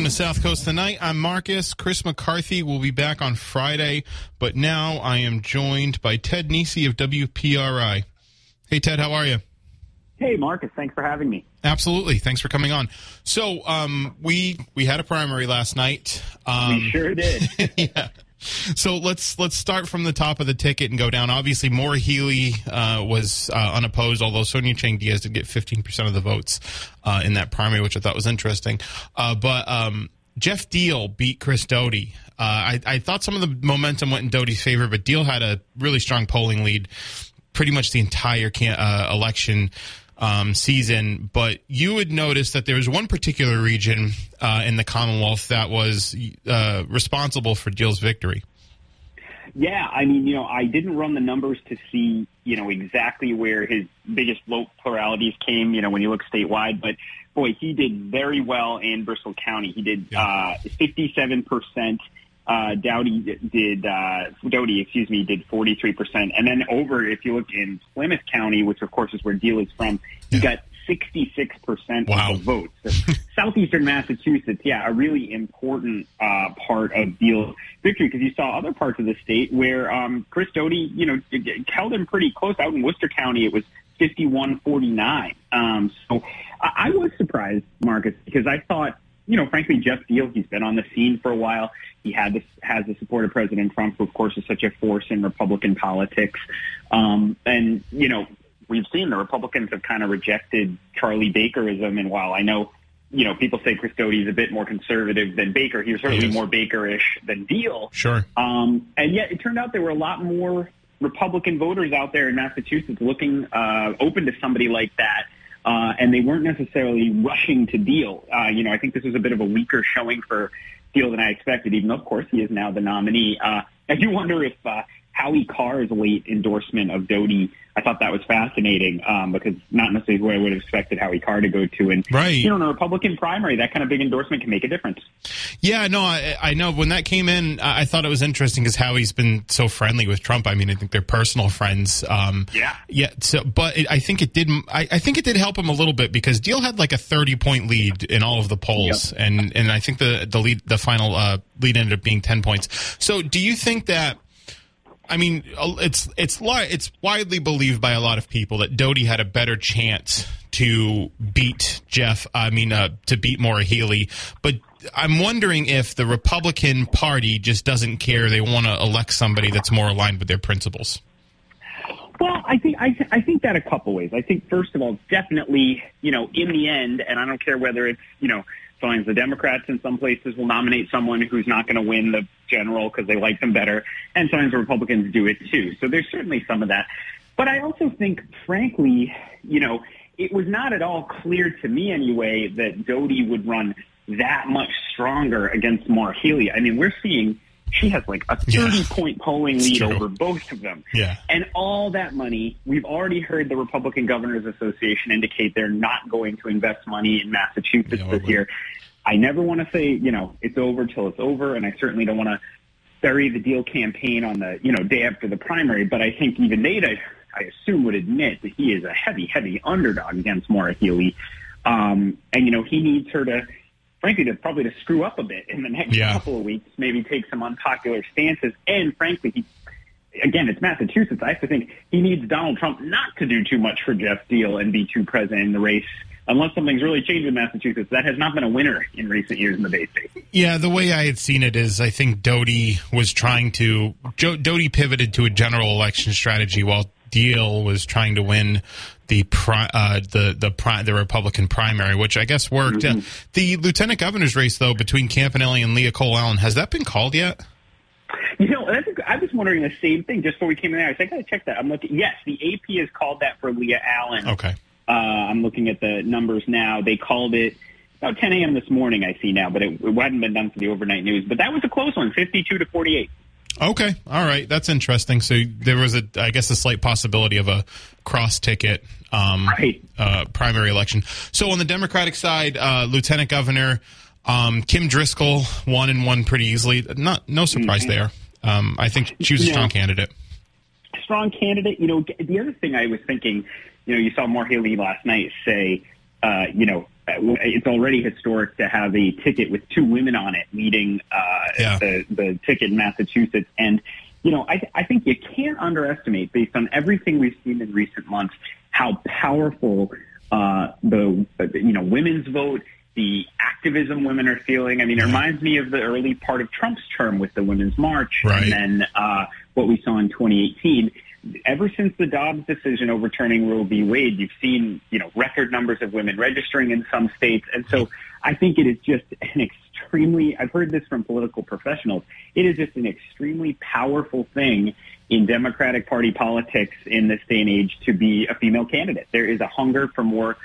Welcome to South Coast Tonight. I'm Marcus. Chris McCarthy will be back on Friday, but now I am joined by Ted Nesi of WPRI. Hey, Ted, how are you? Hey, Marcus. Thanks for having me. Absolutely. Thanks for coming on. So, um, we we had a primary last night. Um, we sure did. yeah. So let's let's start from the top of the ticket and go down. Obviously, Maura Healey uh, was uh, unopposed, although Sonia Chang Diaz did get 15% of the votes uh, in that primary, which I thought was interesting. Uh, but um, Geoff Diehl beat Chris Doughty. Uh, I, I, thought some of the momentum went in Doughty's favor, but Diehl had a really strong polling lead pretty much the entire can- uh, election um, season, but you would notice that there was one particular region uh, in the Commonwealth that was uh, responsible for Diehl's victory. Yeah, I mean, you know, I didn't run the numbers to see, you know, exactly where his biggest vote pluralities came, you know, when you look statewide, but boy, he did very well in Bristol County. He did uh, 57% uh, Dowdy did, uh, Doughty, excuse me, did 43%. And then over, if you look in Plymouth County, which of course is where Diehl is from, he yeah. got 66% wow. of the votes. So southeastern Massachusetts, yeah, a really important uh, part of Diehl's victory because you saw other parts of the state where um, Chris Doughty, you know, held him pretty close. Out in Worcester County, it was 51-49. Um, so I, I was surprised, Marcus, because I thought you know, frankly, Geoff Diehl, he's been on the scene for a while. He had this, has the support of President Trump, who of course is such a force in Republican politics. Um, and, you know, we've seen the Republicans have kind of rejected Charlie Bakerism. And while I know, you know, people say Chris Doughty is a bit more conservative than Baker, he was certainly he more Bakerish than Diehl. Sure. Um, and yet it turned out there were a lot more Republican voters out there in Massachusetts looking uh, open to somebody like that uh, and they weren't necessarily rushing to Diehl. Uh, you know, I think this was a bit of a weaker showing for Diehl than I expected, even though, of course, he is now the nominee. Uh, I do wonder if uh, Howie Carr's late endorsement of Doughty I thought that was fascinating um, because not necessarily who I would have expected Howie Carr to go to. And right. you know, in a Republican primary, that kind of big endorsement can make a difference. Yeah, no, I, I know when that came in, I thought it was interesting because Howie's been so friendly with Trump. I mean, I think they're personal friends. Um, yeah, yeah. So, but it, I think it did. I, I, think it did help him a little bit because Diehl had like a thirty point lead in all of the polls, yep. and and I think the the lead the final uh, lead ended up being ten points. So, do you think that? I mean, it's it's it's widely believed by a lot of people that Doughty had a better chance to beat Geoff. I mean, uh, to beat Maura Healey. but I'm wondering if the Republican Party just doesn't care. They want to elect somebody that's more aligned with their principles. Well, I think I, I think that a couple ways. I think first of all, definitely, you know, in the end, and I don't care whether it's you know Sometimes the Democrats in some places will nominate someone who's not going to win the general because they like them better, and sometimes the Republicans do it too. So there's certainly some of that. But I also think, frankly, you know, it was not at all clear to me anyway that Doughty would run that much stronger against Maura Healey. I mean, we're seeing she has like a 30 yeah. point polling lead over both of them. Yeah. And all that money, we've already heard the Republican Governors Association indicate they're not going to invest money in Massachusetts yeah, this year. I never want to say, you know, it's over till it's over, and I certainly don't want to bury the Diehl campaign on the, you know, day after the primary, but I think even Nate, I, I assume, would admit that he is a heavy, heavy underdog against Maura Healey. Um, and, you know, he needs her to frankly, to probably to screw up a bit in the next yeah. couple of weeks, maybe take some unpopular stances. And frankly, he, again, it's Massachusetts. I have to think he needs Donald Trump not to do too much for Geoff Diehl and be too present in the race. Unless something's really changed in Massachusetts, that has not been a winner in recent years in the Bay State. Yeah, the way I had seen it is, I think Doughty was trying to. Doughty pivoted to a general election strategy while Diehl was trying to win the pri- uh, the the pri- the Republican primary, which I guess worked. Mm-hmm. Uh, the lieutenant governor's race, though, between Campanale and Leah Cole Allen, has that been called yet? You know, I was wondering the same thing just before we came in. I was like, I gotta check that. I'm looking. Yes, the AP has called that for Leah Allen. Okay. Uh, I'm looking at the numbers now. They called it about 10 a.m. this morning. I see now, but it, it hadn't been done for the overnight news. But that was a close one, 52 to 48. Okay, all right, that's interesting. So there was a, I guess, a slight possibility of a cross ticket um, right. uh, primary election. So on the Democratic side, uh, Lieutenant Governor um, Kim Driscoll won and won pretty easily. Not no surprise mm-hmm. there. Um, I think she was a strong candidate. Strong candidate. You know, the other thing I was thinking, you know, you saw Maura Healey last night say, uh, you know, it's already historic to have a ticket with two women on it leading uh, yeah. the the ticket in Massachusetts. And you know, I, I think you can't underestimate, based on everything we've seen in recent months, how powerful uh, the you know women's vote, the activism women are feeling. I mean, it reminds me of the early part of Trump's term with the Women's March, right. and then uh, what we saw in 2018 ever since the Dobbs decision overturning Roe v. Wade, you've seen, you know, record numbers of women registering in some states. And so I think it is just an extremely, I've heard this from political professionals, it is just an extremely powerful thing in Democratic Party politics in this day and age to be a female candidate. There is a hunger for more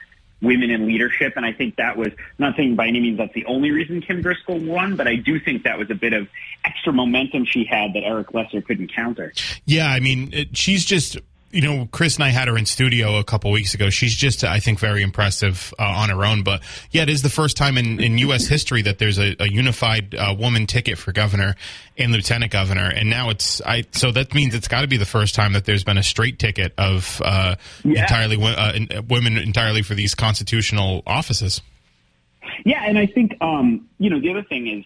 women in leadership. And I think that was, not saying by any means that's the only reason Kim Driscoll won, but I do think that was a bit of extra momentum she had that Eric Lesser couldn't counter. Yeah, I mean, it, she's just you know, Chris and I had her in studio a couple weeks ago. She's just, I think, very impressive uh, on her own. But yeah, it is the first time in, in U.S. history that there's a, a unified uh, woman ticket for governor and lieutenant governor. And now it's, I so that means it's got to be the first time that there's been a straight ticket of uh, yeah. entirely uh, women entirely for these constitutional offices. Yeah, and I think um, you know the other thing is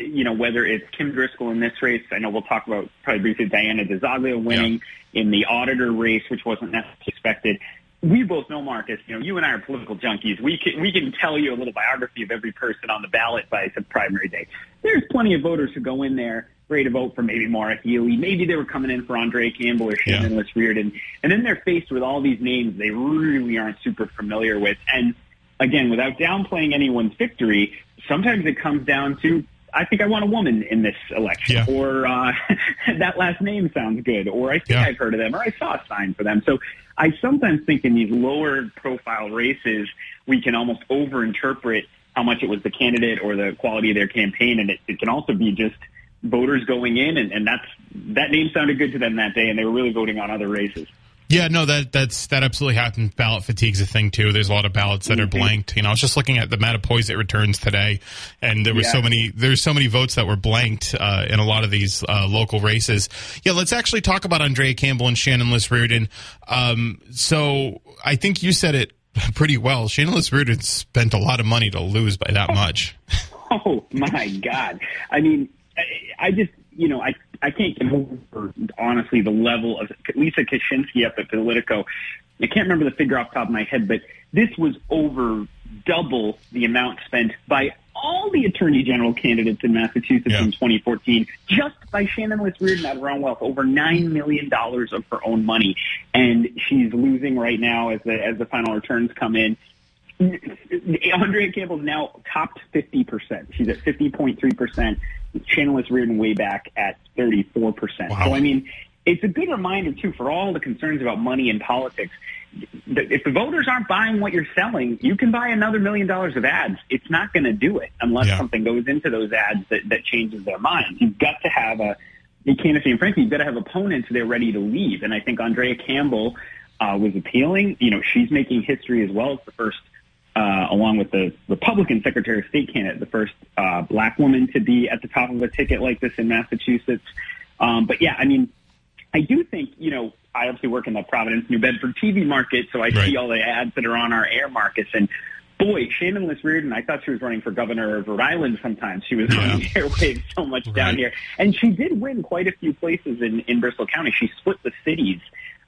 you know whether it's Kim Driscoll in this race. I know we'll talk about probably briefly Diana DiZoglio winning yeah. In the auditor race, which wasn't necessarily expected. We both know Marcus. You know, you and I are political junkies. We can we can tell you a little biography of every person on the ballot by the primary day. There's plenty of voters who go in there ready to vote for maybe Maura Healey. Maybe they were coming in for Andre Campbell or Shannon yeah. Liss-Riordan, and then they're faced with all these names they really aren't super familiar with and again, without downplaying anyone's victory, sometimes it comes down to I think I want a woman in this election, yeah. or uh, that last name sounds good, or I think yeah. I've heard of them, or I saw a sign for them. So I sometimes think in these lower profile races, we can almost overinterpret how much it was the candidate or the quality of their campaign, and it, it can also be just voters going in, and, and that's that name sounded good to them that day, and they were really voting on other races. Yeah, no, that that's that absolutely happened. Ballot fatigue's a thing too. There's a lot of ballots that are mm-hmm. blanked. You know, I was just looking at the Mattapoisett returns today, and there were yeah. so many there's so many votes that were blanked uh, in a lot of these uh, local races. Yeah, let's actually talk about Andrea Campbell and Shannon Liss-Riordan. Um, so I think you said it pretty well. Shannon Liss-Riordan spent a lot of money to lose by that much. Oh my God! I mean, I, I just you know I I can't get over, honestly, the level of Lisa Kashinsky up at Politico. I can't remember the figure off the top of my head, but this was over double the amount spent by all the attorney general candidates in Massachusetts yeah. in 2014 just by Shannon Liss-Riordan out of her wealth, over nine million dollars of her own money, and she's losing right now as the as the final returns come in. Andrea Campbell's now topped 50%. She's at 50.3%. Shannon Liss-Riordan way back at 34%. Wow. So, I mean, it's a good reminder, too, for all the concerns about money in politics. If the voters aren't buying what you're selling, you can buy another million dollars of ads. It's not going to do it unless yeah. something goes into those ads that, that changes their minds. You've got to have a, you can't and frankly, you've got to have opponents that are ready to leave. And I think Andrea Campbell uh, was appealing. You know, she's making history as well as the first uh, along with the Republican Secretary of State candidate, the first uh, black woman to be at the top of a ticket like this in Massachusetts. Um, but yeah, I mean, I do think, you know, I obviously work in the Providence, New Bedford TV market, so I right. see all the ads that are on our air markets. And boy, Shannon Liss-Riordan, I thought she was running for governor of Rhode Island sometimes. She was yeah. on the airwaves so much right. down here. And she did win quite a few places in, in Bristol County. She split the cities.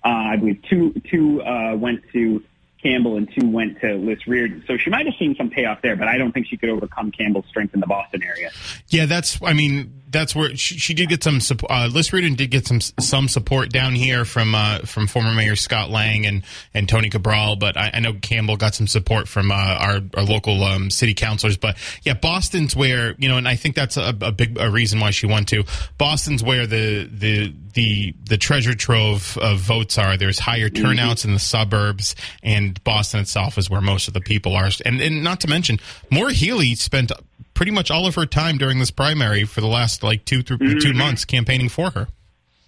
Uh, I believe two, two uh, went to Campbell and two went to Liss-Riordan. So she might have seen some payoff there, but I don't think she could overcome Campbell's strength in the Boston area. Yeah, that's, I mean, that's where she, she did get some support. Uh, Liss-Riordan did get some some support down here from uh, from former Mayor Scott Lang and, and Tony Cabral, but I, I know Campbell got some support from uh, our our local um, city councilors. But yeah, Boston's where you know, and I think that's a, a big a reason why she won to. Boston's where the the the the treasure trove of votes are. There's higher turnouts mm-hmm. in the suburbs, and Boston itself is where most of the people are. And, and not to mention, Maura Healey spent pretty much all of her time during this primary for the last like two th- mm-hmm. two months campaigning for her.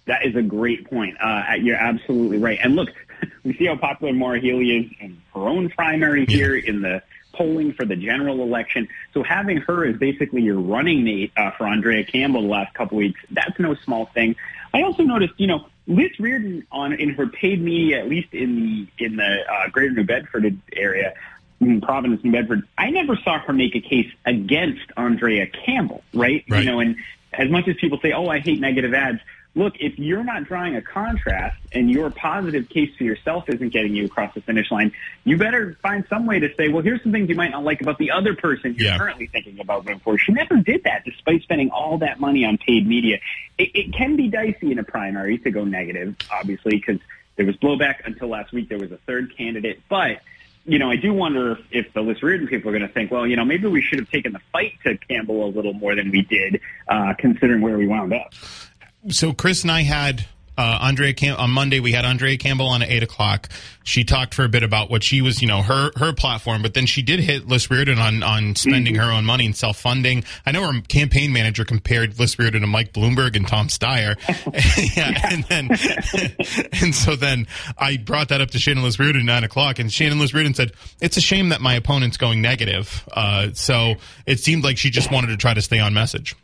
That is a great point. Uh, you're absolutely right. And look, we see how popular Maura Healey is in her own primary here yeah. in the polling for the general election. So having her as basically your running mate uh, for Andrea Campbell the last couple weeks, that's no small thing. I also noticed, you know, Liss-Riordan on in her paid media, at least in the in the uh, Greater New Bedford area, in Providence, New Bedford, I never saw her make a case against Andrea Campbell, right? right? You know, and as much as people say, "Oh, I hate negative ads," look, if you're not drawing a contrast and your positive case for yourself isn't getting you across the finish line, you better find some way to say, well, here's some things you might not like about the other person you're yeah. currently thinking about voting for. She never did that despite spending all that money on paid media. It, it can be dicey in a primary to go negative, obviously, because there was blowback until last week. There was a third candidate, but you know, I do wonder if, if the Liss-Riordan people are going to think, well, you know, maybe we should have taken the fight to Campbell a little more than we did, uh, considering where we wound up. So Chris and I had uh, Andrea Cam- on Monday we had Andrea Campbell on at eight o'clock. She talked for a bit about what she was, you know, her her platform, but then she did hit Liss-Riordan on on spending mm-hmm. her own money and self funding. I know her campaign manager compared Liss-Riordan to Mike Bloomberg and Tom Steyer. yeah, and then and so then I brought that up to Shannon Liss-Riordan at nine o'clock, and Shannon Liss-Riordan said it's a shame that my opponent's going negative. Uh, so it seemed like she just wanted to try to stay on message.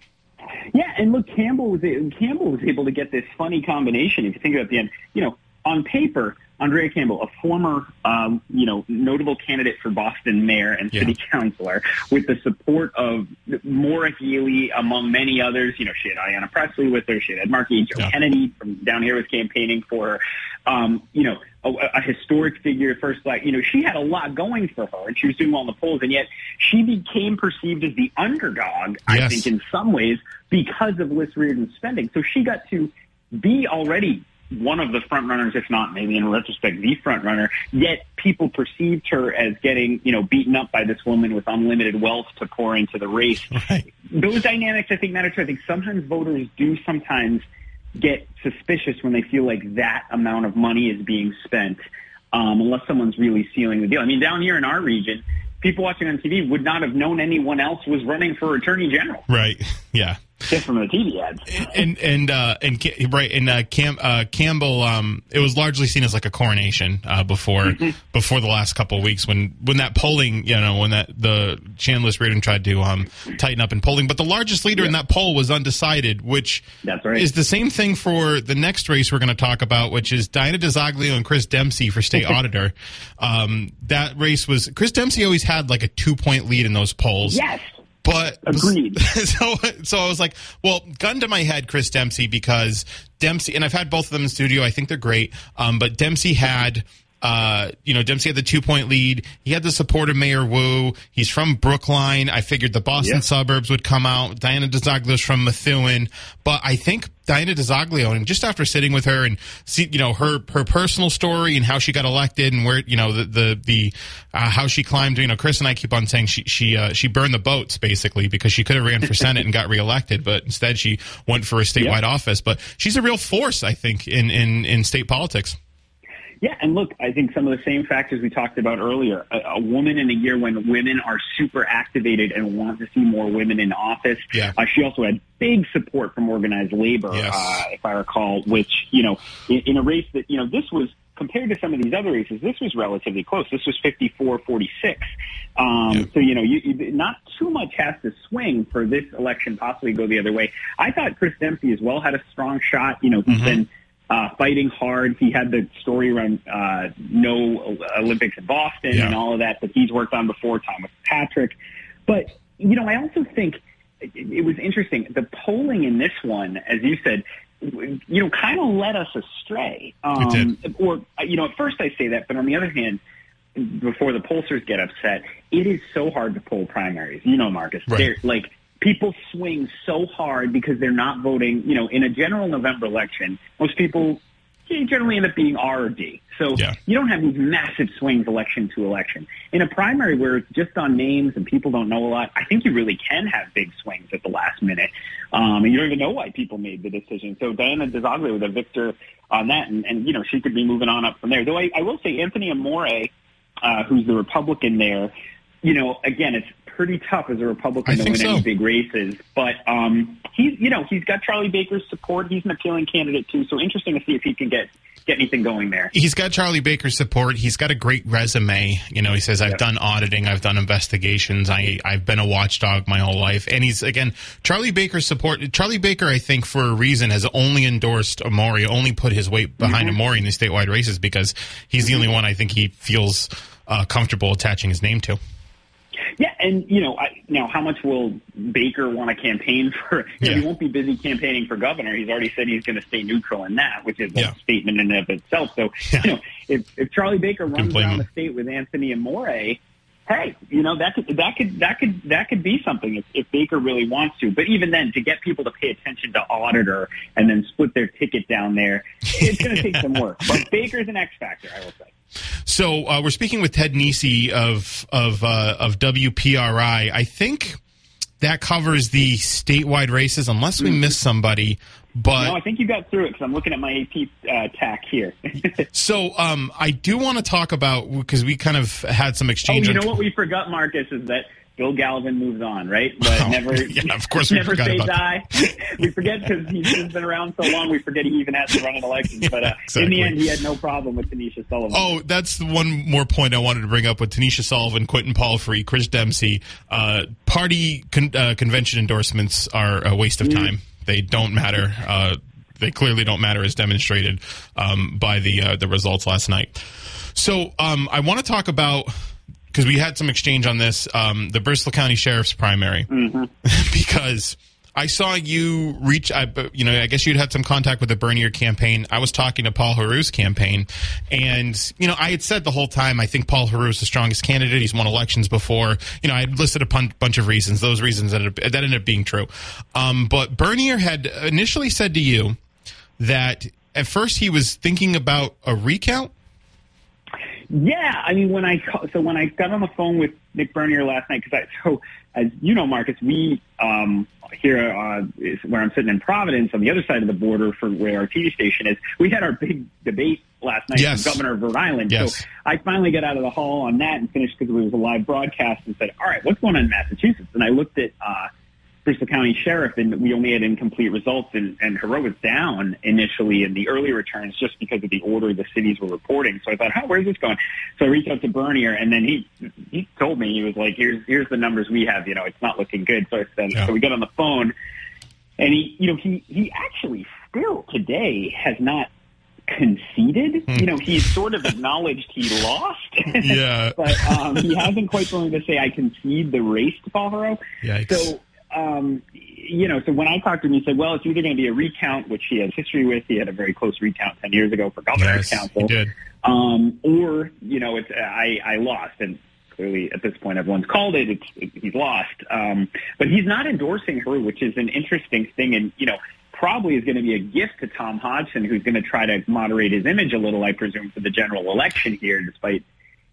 Yeah, and look, Campbell was Campbell was able to get this funny combination. If you think about the end, you know, on paper, Andrea Campbell, a former, um, you know, notable candidate for Boston mayor and city yeah. councilor, with the support of Maura Healey, among many others. You know, she had Ayanna Pressley with her. She had Ed Markey, Joe yeah. Kennedy from down here was campaigning for her. Um, you know, a, a historic figure, first black. You know, she had a lot going for her, and she was doing well in the polls, and yet she became perceived as the underdog. Yes. I think in some ways because of Liss-Riordan's spending. So she got to be already one of the front runners, if not maybe in retrospect the front runner. Yet people perceived her as getting you know beaten up by this woman with unlimited wealth to pour into the race. Right. Those dynamics, I think, matter too. I think sometimes voters do sometimes get suspicious when they feel like that amount of money is being spent, um, unless someone's really sealing the deal. I mean, down here in our region, people watching on TV would not have known anyone else was running for attorney general. Right. Yeah just from the TV ads. and and uh, and right and uh, Cam, uh, Campbell, um, it was largely seen as like a coronation uh, before mm-hmm. before the last couple of weeks when when that polling, you know, when that the Liss-Riordan tried to um, tighten up in polling, but the largest leader yeah. in that poll was undecided, which That's right. is the same thing for the next race we're going to talk about, which is Diana DiZoglio and Chris Dempsey for state auditor. Um, that race was Chris Dempsey always had like a two point lead in those polls. Yes. But agreed. So, so I was like, well, gun to my head, Chris Dempsey, because Dempsey, and I've had both of them in studio. I think they're great. Um, but Dempsey had uh, you know, Dempsey had the two point lead. He had the support of Mayor Wu. He's from Brookline. I figured the Boston suburbs would come out. Diana DiZoglio's from Methuen. But I think Diana DiZoglio, and just after sitting with her and see, you know, her, her personal story and how she got elected and where, you know, the, the, the, uh, how she climbed, you know, Chris and I keep on saying she, she, uh, she burned the boats basically because she could have ran for Senate and got reelected, but instead she went for a statewide office. But she's a real force, I think, in, in, in state politics. Yeah, and look, I think some of the same factors we talked about earlier. A, a woman in a year when women are super activated and want to see more women in office. Yeah. Uh, she also had big support from organized labor, yes. uh, if I recall, which, you know, in, in a race that, you know, this was compared to some of these other races, this was relatively close. This was 54-46. Um, yeah. So, you know, you, you, not too much has to swing for this election possibly go the other way. I thought Chris Dempsey as well had a strong shot. You know, he's mm-hmm. been uh, fighting hard. He had the story around uh, no Olympics in Boston yeah. and all of that that he's worked on before, Thomas Patrick. But, you know, I also think it, was interesting. The polling in this one, as you said, you know, kind of led us astray. Um, or, you know, at first I say that, but on the other hand, before the pollsters get upset, it is so hard to poll primaries. You know, Marcus. Right. They're like people swing so hard because they're not voting. You know, in a general November election, most people generally end up being R or D. So Yeah. you don't have these massive swings election to election. In a primary where it's just on names and people don't know a lot, I think you really can have big swings at the last minute. Um, and you don't even know why people made the decision. So Diana DiZoglio with a victor on that, and, and you know she could be moving on up from there. Though I, I will say Anthony Amore, uh, who's the Republican there, you know, again, it's pretty tough as a Republican to win so. any big races. But um, he's, you know, he's got Charlie Baker's support. He's an appealing candidate too. So interesting to see if he can get get anything going there. He's got Charlie Baker's support. He's got a great resume. You know, he says, I've Yeah. done auditing, I've done investigations, I, I've been a watchdog my whole life. And he's, again, Charlie Baker's support. Charlie Baker, I think, for a reason, has only endorsed Amore, only put his weight behind Mm-hmm. Amore in the statewide races because he's the only one I think he feels uh, comfortable attaching his name to. Yeah, and you know, I, now how much will Baker want to campaign for? You know, Yeah. He won't be busy campaigning for governor. He's already said he's going to stay neutral in that, which is a statement in and of itself. So, Yeah. you know, if if Charlie Baker runs around the state with Anthony Amore, hey, you know that could that could that could that could be something if, if Baker really wants to. But even then, to get people to pay attention to auditor and then split their ticket down there, it's going to take some work. But Baker's an X factor, I will say. So uh, we're speaking with Ted Nesi of of uh, of WPRI. I think that covers the statewide races, unless we miss somebody. But No, I think you got through it because I'm looking at my AP uh, tack here. So um, I do want to talk about because we kind of had some exchange. Oh, you know what we forgot, Marcus, is that Bill Galvin moves on, right? But Oh, never, yeah, of course we never say die. we forget because he's been around so long. We forget he even has to run an election. But uh, in the end, he had no problem with Tanisha Sullivan. Oh, that's the one more point I wanted to bring up with Tanisha Sullivan, Quentin Palfrey, Chris Dempsey. Uh, party con- uh, convention endorsements are a waste of time. They don't matter. Uh, they clearly don't matter, as demonstrated um, by the uh, the results last night. So um, I want to talk about because we had some exchange on this um, the Bristol County Sheriff's primary because I saw you reach. I, you know, I guess you'd had some contact with the Bernier campaign. I was talking to Paul Heroux's campaign, and you know, I had said the whole time I think Paul Heroux is the strongest candidate. He's won elections before. You know, I had listed a pun- bunch of reasons. Those reasons that that ended up being true. Um, but Bernier had initially said to you that at first he was thinking about a recount. Yeah, I mean, when I ca- so when I got on the phone with Nick Bernier last night, because I so as you know, Marcus, we um, here uh, is where I'm sitting in Providence on the other side of the border for where our TV station is. We had our big debate last night Yes. with Governor of Rhode Island. Yes. So I finally got out of the hall on that and finished because it was a live broadcast and said, "All right, what's going on in Massachusetts?" And I looked at. Uh, Bristol County Sheriff, and we only had incomplete results, and, and Heroux was down initially in the early returns just because of the order the cities were reporting. So I thought, oh, where's this going? So I reached out to Bernier, and then he he told me he was like, here's here's the numbers we have. You know, it's not looking good. So I said, Yeah. so we got on the phone, and he, you know, he he actually still today has not conceded. You know, he's sort of acknowledged he lost. Yeah. but um, he hasn't quite willing to say I concede the race to Paul Heroux. Yikes. So, um, you know, so when I talked to him, he said, well, it's either going to be a recount, which he has history with. He had a very close recount 10 years ago for governor's Yes, council. he did. Um, or, you know, it's, I, I lost. And clearly at this point, everyone's called it. It's, it, he's lost. Um, but he's not endorsing her, which is an interesting thing. And, you know, probably is going to be a gift to Tom Hodgson, who's going to try to moderate his image a little, I presume, for the general election here, despite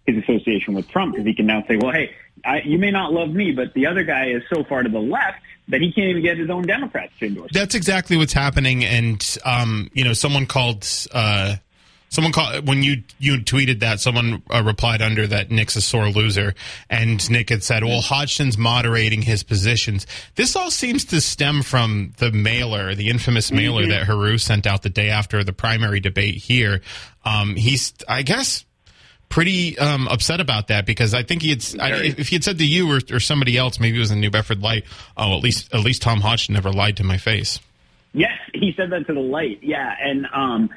his association with Trump, because he can now say, well, hey, I, you may not love me, but the other guy is so far to the left that he can't even get his own Democrats to endorse. him. That's exactly what's happening. And um, you know, someone called. Uh, someone called when you you tweeted that. Someone uh, replied under that Nick's a sore loser, and Nick had said, "Well, Hodgson's moderating his positions." This all seems to stem from the mailer, the infamous mailer that Heroux sent out the day after the primary debate here. Um, he's, I guess. Pretty um, upset about that because I think he had. I, if he had said to you or, or somebody else, maybe it was in New Bedford Light. Oh, at least at least Tom Hodgson never lied to my face. Yes, he said that to the light. Yeah, and um,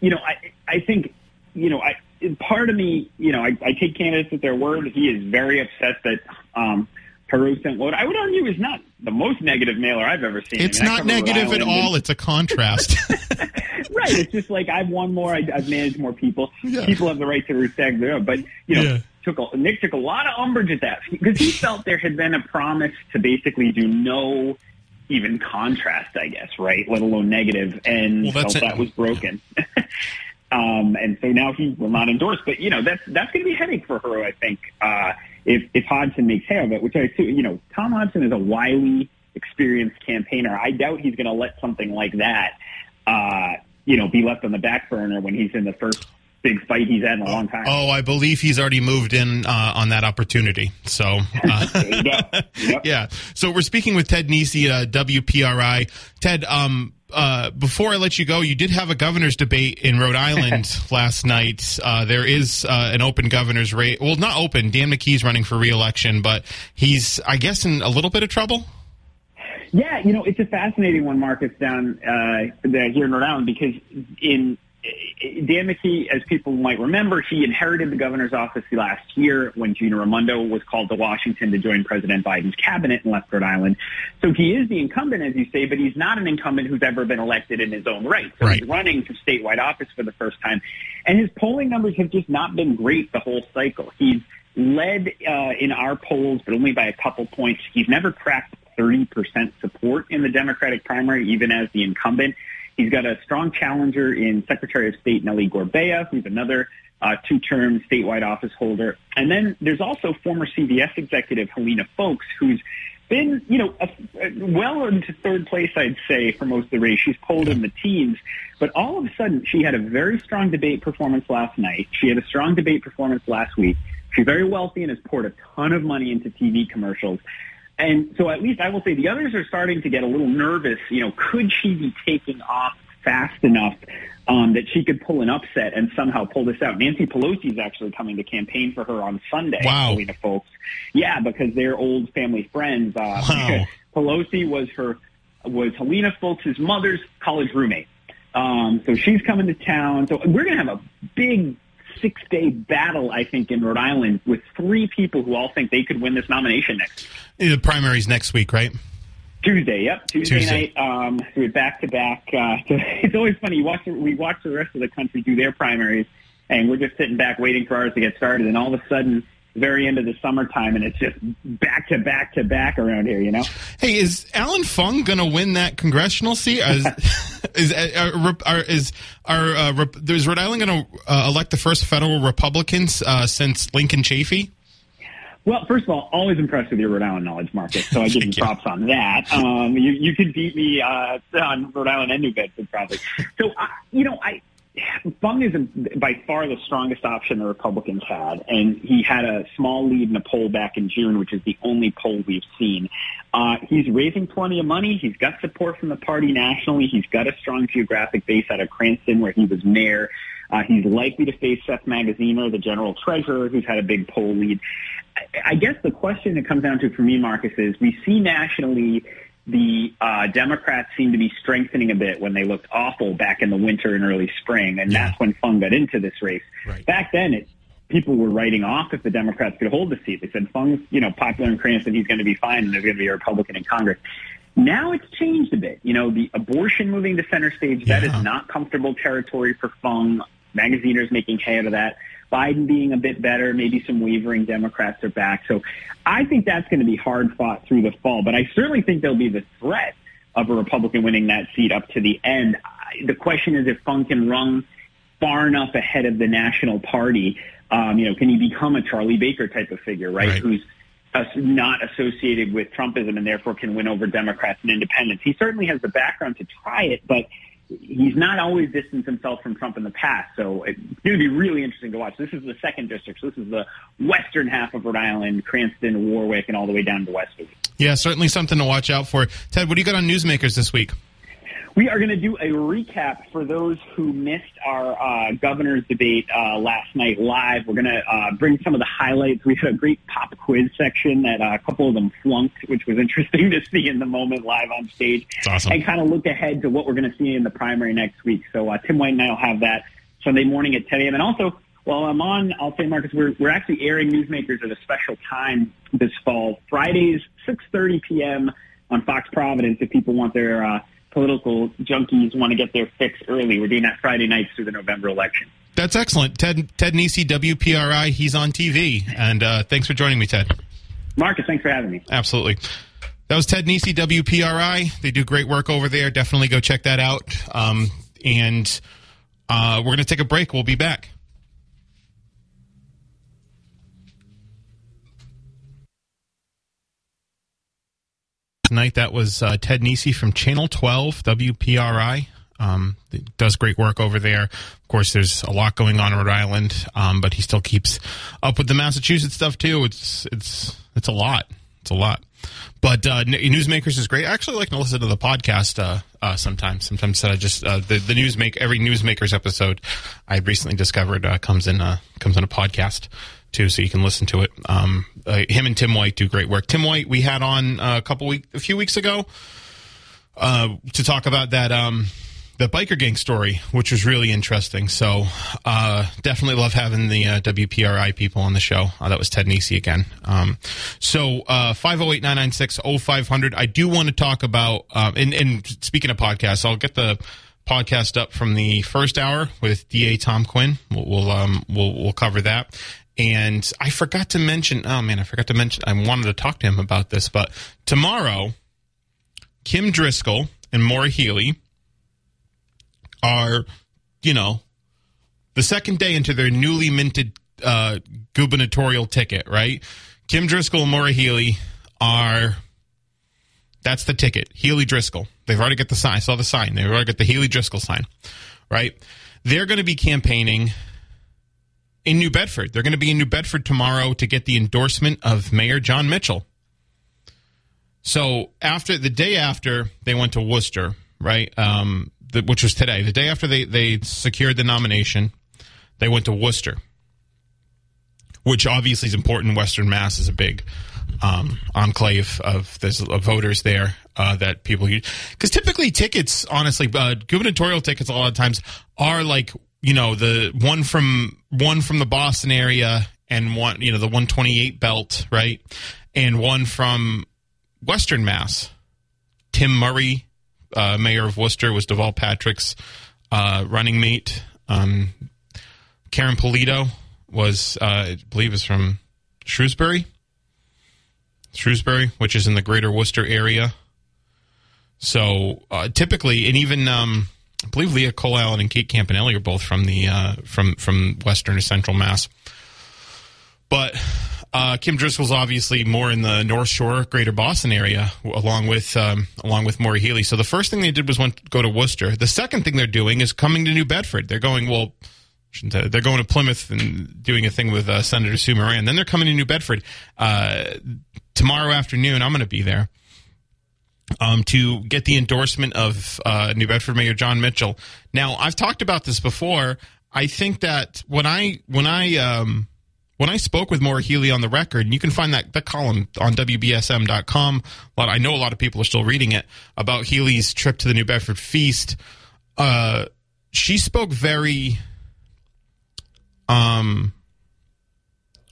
you know, I I think you know, I part of me, you know, I, I take candidates at their word. He is very upset that um, Heroux sent what I would argue is not the most negative mailer I've ever seen. I It's mean, not negative at all. It's a contrast. right. It's just like I've won more. I, I've managed more people. Yeah. People have the right to respect their own. But you know, Yeah. took a, Nick took a lot of umbrage at that because he felt there had been a promise to basically do no even contrast, I guess, right? Let alone negative, and Well, felt it. that was broken. um, and so now he will not endorse. But you know, that's that's going to be a headache for her, I think, uh, if if Hodgson makes hay of it. Which I assume, you know, Tom Hodgson is a wily, experienced campaigner. I doubt he's going to let something like that, uh, you know, be left on the back burner when he's in the first big fight he's had in a long time. Oh, I believe he's already moved in uh, on that opportunity. So, uh, There you go. Yep. yeah. So we're speaking with Ted Nesi, uh, WPRI. Ted, um, uh, before I let you go, you did have a governor's debate in Rhode Island last night. Uh, there is uh, an open governor's race. Well, not open. Dan McKee's running for reelection, but he's, I guess, in a little bit of trouble. Yeah, you know, it's a fascinating one, Marcus, down uh, here in Rhode Island, because in Dan McKee, as people might remember, he inherited the governor's office last year when Gina Raimondo was called to Washington to join President Biden's cabinet and left Rhode Island. So he is the incumbent, as you say, but he's not an incumbent who's ever been elected in his own right. So Right. he's running for statewide office for the first time. And his polling numbers have just not been great the whole cycle. He's led uh, in our polls, but only by a couple points. He's never cracked 30% support in the Democratic primary, even as the incumbent. He's got a strong challenger in Secretary of State Nellie Gorbea, who's another uh, two-term statewide office holder. And then there's also former CVS executive Helena Foulkes, who's been, you know, a, a- well into third place, I'd say, for most of the race. She's polled in the teens, but all of a sudden she had a very strong debate performance last night. She had a strong debate performance last week. She's very wealthy and has poured a ton of money into TV commercials. And so at least I will say the others are starting to get a little nervous. You know, could she be taking off fast enough um, that she could pull an upset and somehow pull this out? Nancy Pelosi is actually coming to campaign for her on Sunday. Wow. Helena Foulkes. Yeah, because they're old family friends. Uh, Wow. Pelosi was her was Helena Foulkes' mother's college roommate. Um, so she's coming to town. So we're going to have a big six day battle, I think, in Rhode Island with three people who all think they could win this nomination next The primary's next week, right? Tuesday. Yep, Tuesday, Tuesday. night. Um, so we're back to back. Uh, so it's always funny. You watch we watch the rest of the country do their primaries, and we're just sitting back waiting for ours to get started. And all of a sudden, very end of the summertime, and it's just back to back to back around here. You know. Hey, is Allan Fung going to win that congressional seat? Is is are, are, is are uh, is Rhode Island going to uh, elect the first federal Republicans uh, since Lincoln Chafee? Well, first of all, always impressed with your Rhode Island knowledge, Marcus. So I give you props on that. Um, you, you could beat me uh, on Rhode Island and New Bedford, probably. So, I you know, I Fung is by far the strongest option the Republicans had, and he had a small lead in a poll back in June, which is the only poll we've seen. Uh, he's raising plenty of money. He's got support from the party nationally. He's got a strong geographic base out of Cranston, where he was mayor. Uh, he's likely to face Seth Magaziner, the general treasurer, who's had a big poll lead. I- I guess the question that comes down to for me, Marcus, is we see nationally the uh, Democrats seem to be strengthening a bit when they looked awful back in the winter and early spring, and Yeah. that's when Fung got into this race. Right. Back then, it, people were writing off if the Democrats could hold the seat. They said Fung's, you know, popular in Cranston, he's going to be fine, and there's going to be a Republican in Congress. Now it's changed a bit. You know, the abortion moving to center stage, that Yeah. is not comfortable territory for Fung. Magaziner's making hay out of that. Biden being a bit better, maybe some wavering Democrats are back. So I think that's going to be hard fought through the fall. But I certainly think there'll be the threat of a Republican winning that seat up to the end. The question is if Fung can run far enough ahead of the national party. Um, you know, can he become a Charlie Baker type of figure, right? Right. Who's uh, not associated with Trumpism and therefore can win over Democrats and independents. He certainly has the background to try it, but he's not always distanced himself from Trump in the past. So it's going to be really interesting to watch. This is the second district. So this is the western half of Rhode Island, Cranston, Warwick, and all the way down to Westerly. Yeah, certainly something to watch out for. Ted, what do you got on Newsmakers this week? We are going to do a recap for those who missed our uh, governor's debate uh, last night live. We're going to uh, bring some of the highlights. We had a great pop quiz section that uh, a couple of them flunked, which was interesting to see in the moment live on stage. Awesome. And kind of look ahead to what we're going to see in the primary next week. So uh, Tim White and I will have that Sunday morning at 10 a.m. And also, while I'm on, I'll say, Marcus, we're, we're actually airing Newsmakers at a special time this fall, Fridays, 6.30 p.m. on Fox Providence if people want their uh, political junkies want to get their fix early. We're doing that Friday nights through the November election. That's excellent. Ted Ted Nesi, WPRI, he's on TV. And uh, thanks for joining me, Ted. Marcus, thanks for having me. Absolutely. That was Ted Nesi, WPRI. They do great work over there. Definitely go check that out. Um, and uh, we're going to take a break. We'll be back. Tonight, that was uh, Ted Nesi from Channel 12, WPRI. Um, does great work over there. Of course, there's a lot going on in Rhode Island, um, but he still keeps up with the Massachusetts stuff too. It's it's it's a lot. It's a lot. But uh, Newsmakers is great. I actually like to listen to the podcast uh, uh, sometimes. Sometimes I just uh, the the newsmake every Newsmakers episode I recently discovered uh, comes in comes in a podcast too, so you can listen to it. Um, him and Tim White do great work. Tim White we had on a couple week a few weeks ago uh, to talk about that. Um, the biker gang story, which was really interesting. So uh, definitely love having the uh, WPRI people on the show. Uh, that was Ted Nesi again. Um, so uh, 508-996-0500. I do want to talk about, um, and, and speaking of podcasts, I'll get the podcast up from the first hour with DA Tom Quinn. We'll we'll, um, we'll, we'll cover that. And I forgot to mention. Oh man, I forgot to mention. I wanted to talk to him about this, but tomorrow, Kim Driscoll and Maura Healey are, you know, the second day into their newly minted uh, gubernatorial ticket, right? Kim Driscoll and Maura Healey are. That's the ticket. Healey Driscoll. They've already got the sign. I saw the sign. They've already got the Healey Driscoll sign, right? They're going to be campaigning in New Bedford. They're going to be in New Bedford tomorrow to get the endorsement of Mayor John Mitchell. So after the day after they went to Worcester, right? Um, the, which was today, the day after they, they secured the nomination, they went to Worcester, which obviously is important. Western Mass is a big um, enclave of there's of voters there uh, that people use. Because typically tickets, honestly, uh, gubernatorial tickets a lot of times are like you know the one from one from the Boston area and one you know the 128 belt right, and one from Western Mass. Tim Murray uh, mayor of Worcester was Deval Patrick's uh, running mate. Um, Karen Polito was, uh, I believe, is from Shrewsbury, Shrewsbury, which is in the greater Worcester area. So uh, typically, and even um, I believe Leah Cole Allen and Kate Campanale are both from the uh, from from Western or Central Mass. But uh, Kim Driscoll's obviously more in the North Shore, Greater Boston area, along with um, along with Maura Healey. So the first thing they did was went go to Worcester. The second thing they're doing is coming to New Bedford. They're going well. They're going to Plymouth and doing a thing with uh, Senator Sue Moran. Then they're coming to New Bedford uh, tomorrow afternoon. I'm going to be there um, to get the endorsement of uh, New Bedford Mayor John Mitchell. Now, I've talked about this before. I think that when I when I um, when I spoke with Maura Healey on the record, and you can find that, that column on WBSM.com, I know a lot of people are still reading it, about Healey's trip to the New Bedford Feast. Uh, she spoke very um,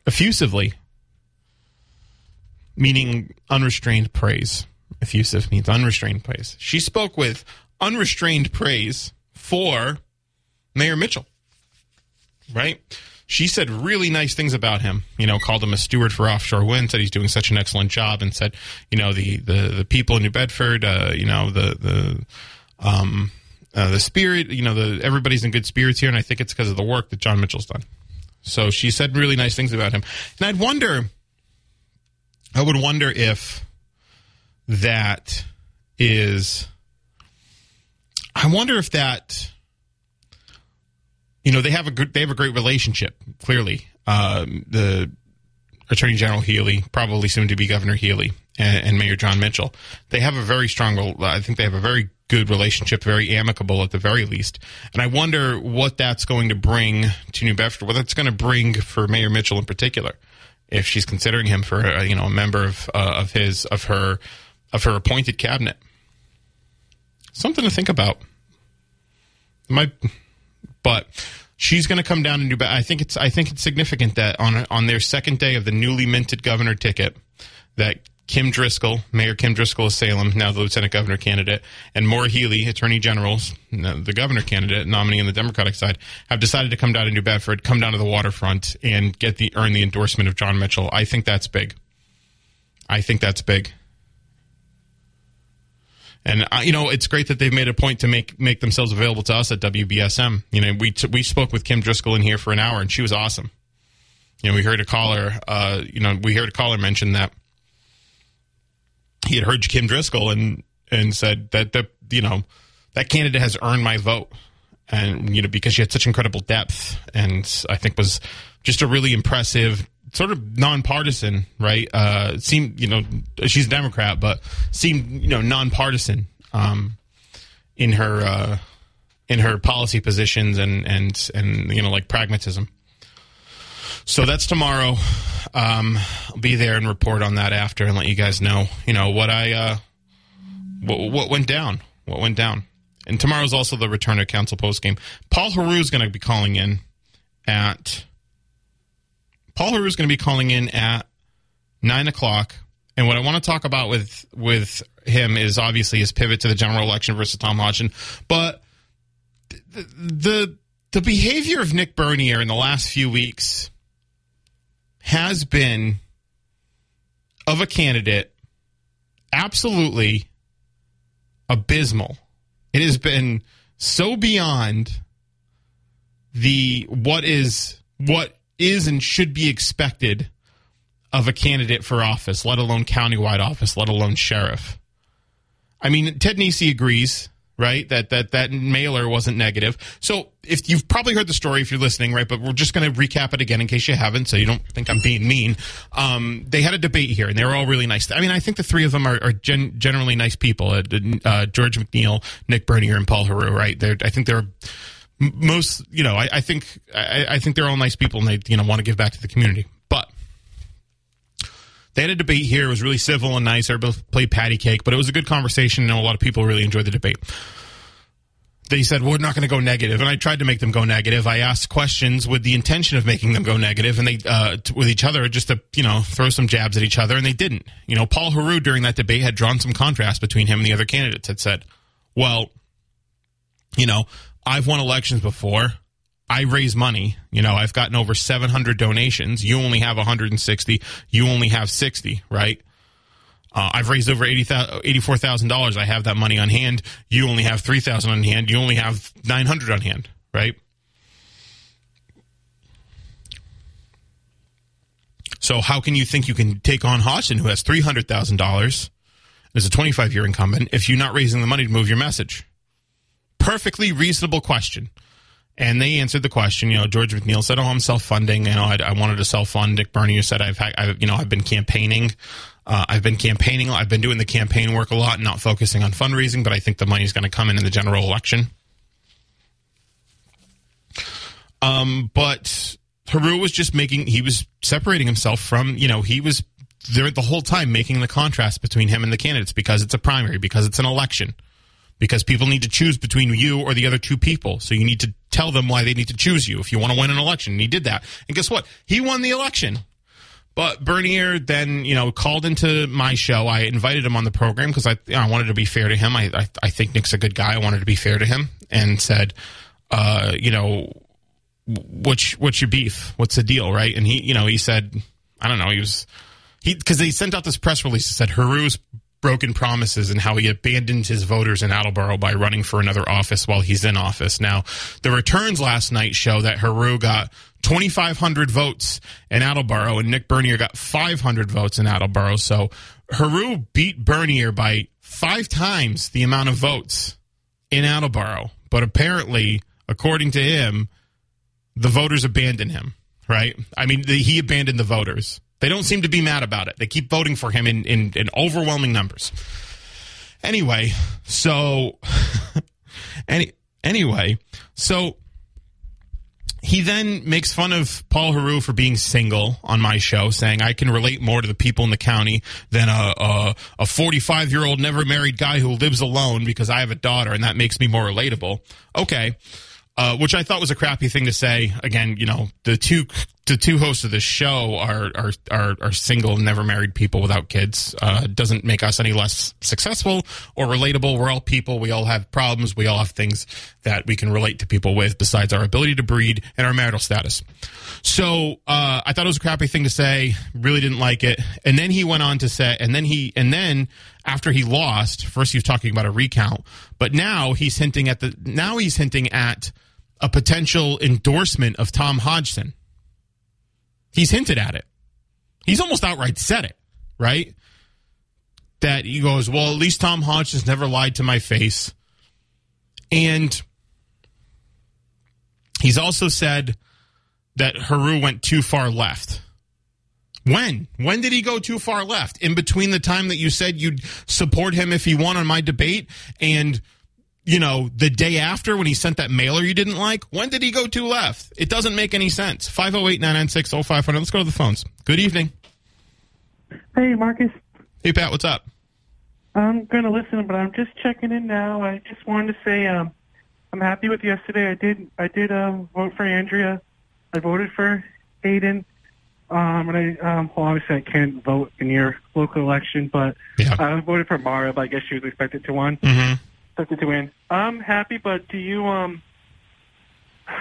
effusively, meaning unrestrained praise. Effusive means unrestrained praise. She spoke with unrestrained praise for Mayor Mitchell, right? she said really nice things about him. You know, called him a steward for offshore wind. Said he's doing such an excellent job, and said, you know, the the, the people in New Bedford, uh, you know, the the um, uh, the spirit, you know, the everybody's in good spirits here, and I think it's because of the work that John Mitchell's done. So she said really nice things about him, and I'd wonder, I would wonder if that is, I wonder if that you know they have a good they have a great relationship. Clearly, um, the Attorney General Healey probably soon to be Governor Healey and, and, Mayor John Mitchell, they have a very strong. I think they have a very good relationship, very amicable at the very least. And I wonder what that's going to bring to New Bedford. What that's going to bring for Mayor Mitchell in particular, if she's considering him for you know a member of uh, of his of her of her appointed cabinet. Something to think about. My but she's going to come down and do. I think it's I think it's significant that on on their second day of the newly minted governor ticket, that Kim Driscoll, Mayor Kim Driscoll of Salem, now the lieutenant governor candidate, and Maura Healey, attorney general, the governor candidate, nominee on the Democratic side, have decided to come down to New Bedford, come down to the waterfront, and get the earn the endorsement of John Mitchell. I think that's big. I think that's big. And uh, you know, it's great that they've made a point to make make themselves available to us at WBSM. You know, we t- we spoke with Kim Driscoll in here for an hour, and she was awesome. You know, we heard a caller. Uh, you know, we heard a caller mention that he had heard Kim Driscoll and and said that the you know that candidate has earned my vote, and you know because she had such incredible depth, and I think was just a really impressive sort of nonpartisan, right? Uh, seemed you know she's a Democrat, but seemed you know nonpartisan um, in her uh, in her policy positions and and and you know like pragmatism. So that's tomorrow. Um, I'll be there and report on that after and let you guys know, you know, what I, uh, what, what went down, what went down. And tomorrow's also the return of council post game. Paul Haru is going to be calling in at, Paul Heroux is going to be calling in at nine o'clock. And what I want to talk about with, with him is obviously his pivot to the general election versus Tom Hodgson. But the, the, the behavior of Nick Bernier in the last few weeks has been of a candidate absolutely abysmal. It has been so beyond the what is what is and should be expected of a candidate for office, let alone countywide office, let alone sheriff. I mean, Ted Nesi agrees right? That that that mailer wasn't negative. So if you've probably heard the story if you're listening, right? But we're just going to recap it again in case you haven't, so you don't think I'm being mean. Um, they had a debate here, and they were all really nice. I mean, I think the three of them are, are gen- generally nice people. Uh, uh, George McNeil, Nick Bernier, and Paul Heroux, right? They're, I think they're most, you know, I, I think I, I think they're all nice people, and they you know want to give back to the community. But they had a debate here. It was really civil and nice. Everybody played patty cake, but it was a good conversation. And a lot of people really enjoyed the debate. They said, well, we're not going to go negative. And I tried to make them go negative. I asked questions with the intention of making them go negative and they, uh, t- with each other just to, you know, throw some jabs at each other. And they didn't. You know, Paul Heroux during that debate had drawn some contrast between him and the other candidates had said, well, you know, I've won elections before. I raise money. You know, I've gotten over 700 donations. You only have 160. You only have 60, right? Uh, I've raised over $84,000. I have that money on hand. You only have 3000 on hand. You only have 900 on hand, right? So how can you think you can take on Hodgson, who has $300,000, as a 25 year incumbent, if you're not raising the money to move your message? Perfectly reasonable question. And they answered the question. You know, George McNeil said, "Oh, I'm self-funding. You know, I, I wanted to self-fund." Dick Bernier said, "I've, I've, you know, I've been campaigning. Uh, I've been campaigning. I've been doing the campaign work a lot, and not focusing on fundraising. But I think the money's going to come in in the general election." Um, but Heroux was just making. He was separating himself from. You know, he was there the whole time making the contrast between him and the candidates because it's a primary, because it's an election because people need to choose between you or the other two people. So you need to tell them why they need to choose you if you want to win an election. And he did that. And guess what? He won the election. But Bernier then, you know, called into my show. I invited him on the program because I, I wanted to be fair to him. I, I, I, think Nick's a good guy. I wanted to be fair to him and said, uh, you know, what's, what's your beef? What's the deal? Right. And he, you know, he said, I don't know. He was, he, cause they sent out this press release that said Heroux's broken promises and how he abandoned his voters in Attleboro by running for another office while he's in office. Now, the returns last night show that Heroux got 2,500 votes in Attleboro and Nick Bernier got 500 votes in Attleboro. So Heroux beat Bernier by five times the amount of votes in Attleboro. But apparently, according to him, the voters abandoned him, right? I mean, the, he abandoned the voters. They don't seem to be mad about it. They keep voting for him in, in, in overwhelming numbers. Anyway, so any anyway, so he then makes fun of Paul Heroux for being single on my show, saying I can relate more to the people in the county than a a 45 year old never married guy who lives alone because I have a daughter and that makes me more relatable. Okay, uh, which I thought was a crappy thing to say. Again, you know, the two the two hosts of this show are are are, are single, never married people without kids. Uh, doesn't make us any less successful or relatable. We're all people. We all have problems. We all have things that we can relate to people with, besides our ability to breed and our marital status. So uh, I thought it was a crappy thing to say. Really didn't like it. And then he went on to say, and then he, and then after he lost, first he was talking about a recount, but now he's hinting at the now he's hinting at a potential endorsement of Tom Hodgson. He's hinted at it. He's almost outright said it, right? That he goes, well, at least Tom Hodgson's never lied to my face. And he's also said that Heroux went too far left. When? When did he go too far left? In between the time that you said you'd support him if he won on my debate and you know, the day after when he sent that mailer you didn't like, when did he go to left? It doesn't make any sense. 508 996 0500. Let's go to the phones. Good evening. Hey, Marcus. Hey, Pat, what's up? I'm going to listen, but I'm just checking in now. I just wanted to say um, I'm happy with yesterday. I did I did um, vote for Andrea. I voted for Hayden. Um, and I, um, well, obviously I can't vote in your local election, but Yeah. I voted for Mara, but I guess she was expected to win. Mm-hmm. Expected to win. I'm happy, but do you, um,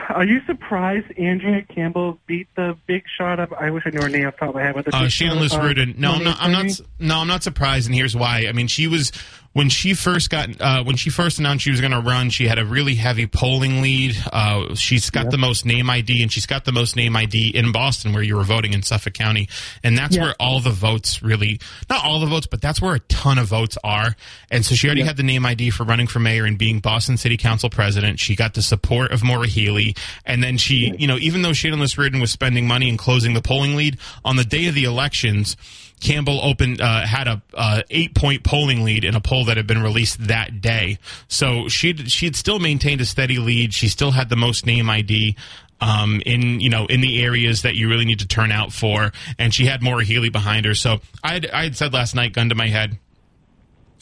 are you surprised Andrea Campbell beat the big shot of, I wish I knew her name off the top of my head. But the Uh, Shannon Rudin. No, I'm not. I'm not. No, I'm not surprised, and here's why. I mean, she was when she first got uh, when she first announced she was going to run. She had a really heavy polling lead. Uh, she's got the most name ID, and she's got the most name ID in Boston, where you were voting in Suffolk County, and that's Yeah. where all the votes really not all the votes, but that's where a ton of votes are. And so she already had the name ID for running for mayor and being Boston City Council president. She got the support of Maura Healey, and then she, you know, even though Shannon Riordan was spending money and closing the polling lead on the day of the elections. Campbell opened uh, had a uh, eight point polling lead in a poll that had been released that day. So she she had still maintained a steady lead. She still had the most name ID um, in you know in the areas that you really need to turn out for, and she had Maura Healey behind her. So I had, I had said last night, gun to my head.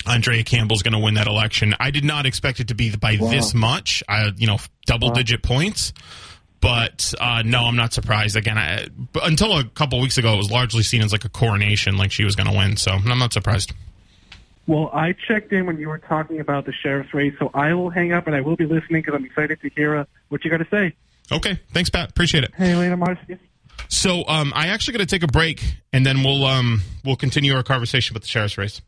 Andrea Campbell's going to win that election. I did not expect it to be by this much, uh, you know, double digit points. But uh, no, I'm not surprised. Again, I, until a couple weeks ago, it was largely seen as like a coronation, like she was going to win. So I'm not surprised. Well, I checked in when you were talking about the sheriff's race, so I will hang up and I will be listening because I'm excited to hear uh, what you got to say. Okay, thanks, Pat. Appreciate it. Hey, later, Marcus. So um, I actually got to take a break, and then we'll um, we'll continue our conversation about the sheriff's race.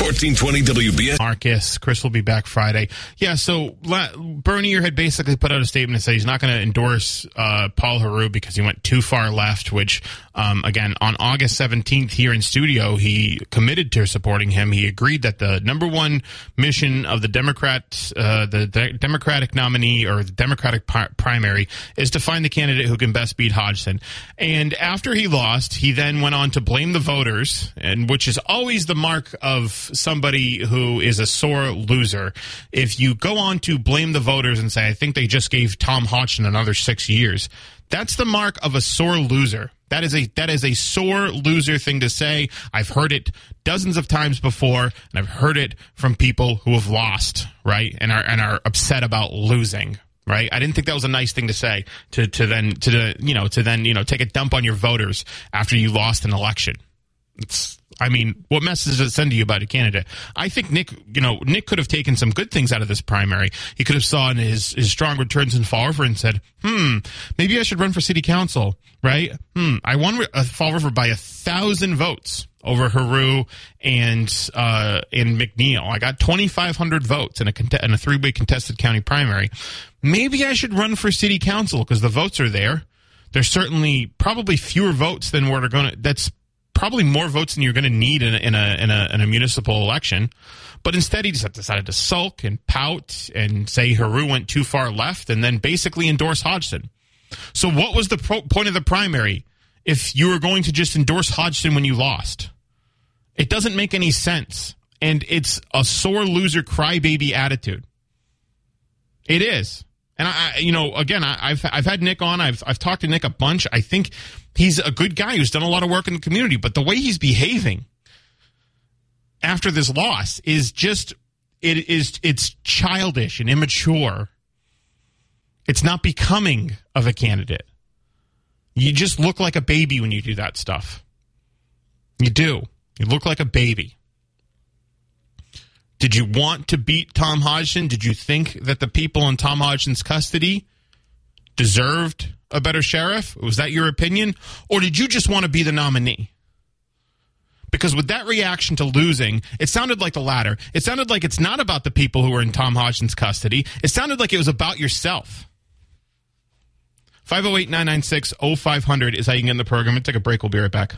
1420 WBSM. Marcus, Chris will be back Friday. Yeah, so La- Bernier had basically put out a statement and said he's not going to endorse uh, Paul Heroux because he went too far left. Which, um, again, on August 17th here in studio, he committed to supporting him. He agreed that the number one mission of the Democrat, uh, the, the Democratic nominee or the Democratic pri- primary is to find the candidate who can best beat Hodgson. And after he lost, he then went on to blame the voters, and which is always the mark of somebody who is a sore loser. If you go on to blame the voters and say, I think they just gave Tom Hodgson another six years, that's the mark of a sore loser. That is a that is a sore loser thing to say. I've heard it dozens of times before, and I've heard it from people who have lost, right, and are and are upset about losing. Right, I didn't think that was a nice thing to say to to then to the you know to then you know take a dump on your voters after you lost an election. It's, I mean, what message does it send to you about a candidate? I think Nick, you know, Nick could have taken some good things out of this primary. He could have saw in his, his strong returns in Fall River and said, hmm, maybe I should run for city council, right? Hmm, I won uh, Fall River by a thousand votes over Heroux and, uh, and McNeil. I got 2,500 votes in a, cont- in a three-way contested county primary. Maybe I should run for city council because the votes are there. There's certainly probably fewer votes than what are going to, that's probably more votes than you're going to need in a, in a in a in a municipal election. But instead, he just decided to sulk and pout and say Heroux went too far left, and then basically endorse Hodgson. So, what was the pro- point of the primary if you were going to just endorse Hodgson when you lost? It doesn't make any sense, and it's a sore loser crybaby attitude. It is. And I, you know, again, I, I've I've had Nick on. I've I've talked to Nick a bunch. I think he's a good guy who's done a lot of work in the community. But the way he's behaving after this loss is just it is it's childish and immature. It's not becoming of a candidate. You just look like a baby when you do that stuff. You do. You look like a baby. Did you want to beat Tom Hodgson? Did you think that the people in Tom Hodgson's custody deserved a better sheriff? Was that your opinion? Or did you just want to be the nominee? Because with that reaction to losing, it sounded like the latter. It sounded like it's not about the people who are in Tom Hodgson's custody. It sounded like it was about yourself. 508 996 0500 is how you can get in the program. We'll take a break. We'll be right back.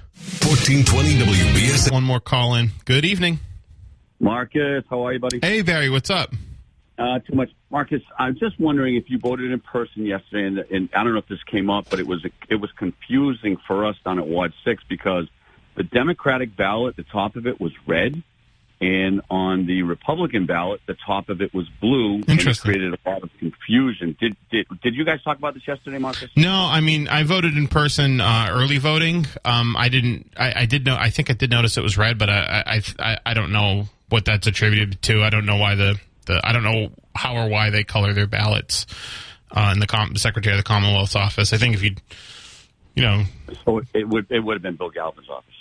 1420 WBSM. One more call in. Good evening. Marcus, how are you, buddy? Hey, Barry, what's up? Uh, too much, Marcus. I'm just wondering if you voted in person yesterday, and, and I don't know if this came up, but it was it was confusing for us down at Ward Six because the Democratic ballot, the top of it was red, and on the Republican ballot, the top of it was blue. And it created a lot of confusion. Did did did you guys talk about this yesterday, Marcus? No, I mean I voted in person, uh, early voting. Um, I didn't. I, I did know. I think I did notice it was red, but I, I, I, I don't know what that's attributed to. I don't know why the, the I don't know how or why they color their ballots uh, in the, com- the Secretary of the Commonwealth's office. I think if you, you know, So it would it would have been Bill Galvin's office.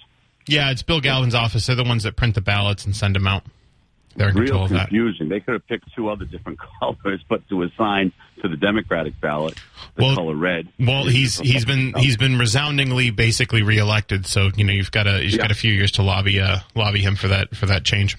yeah, it's Bill Galvin's office. They're the ones that print the ballots and send them out. They're in control Real of that. confusion. They could have picked two other different colors, but to assign to the Democratic ballot the Well- color red. Well, he's he's been he's been resoundingly basically reelected. So you know you've got a you've Yeah. got a few years to lobby uh, lobby him for that for that change.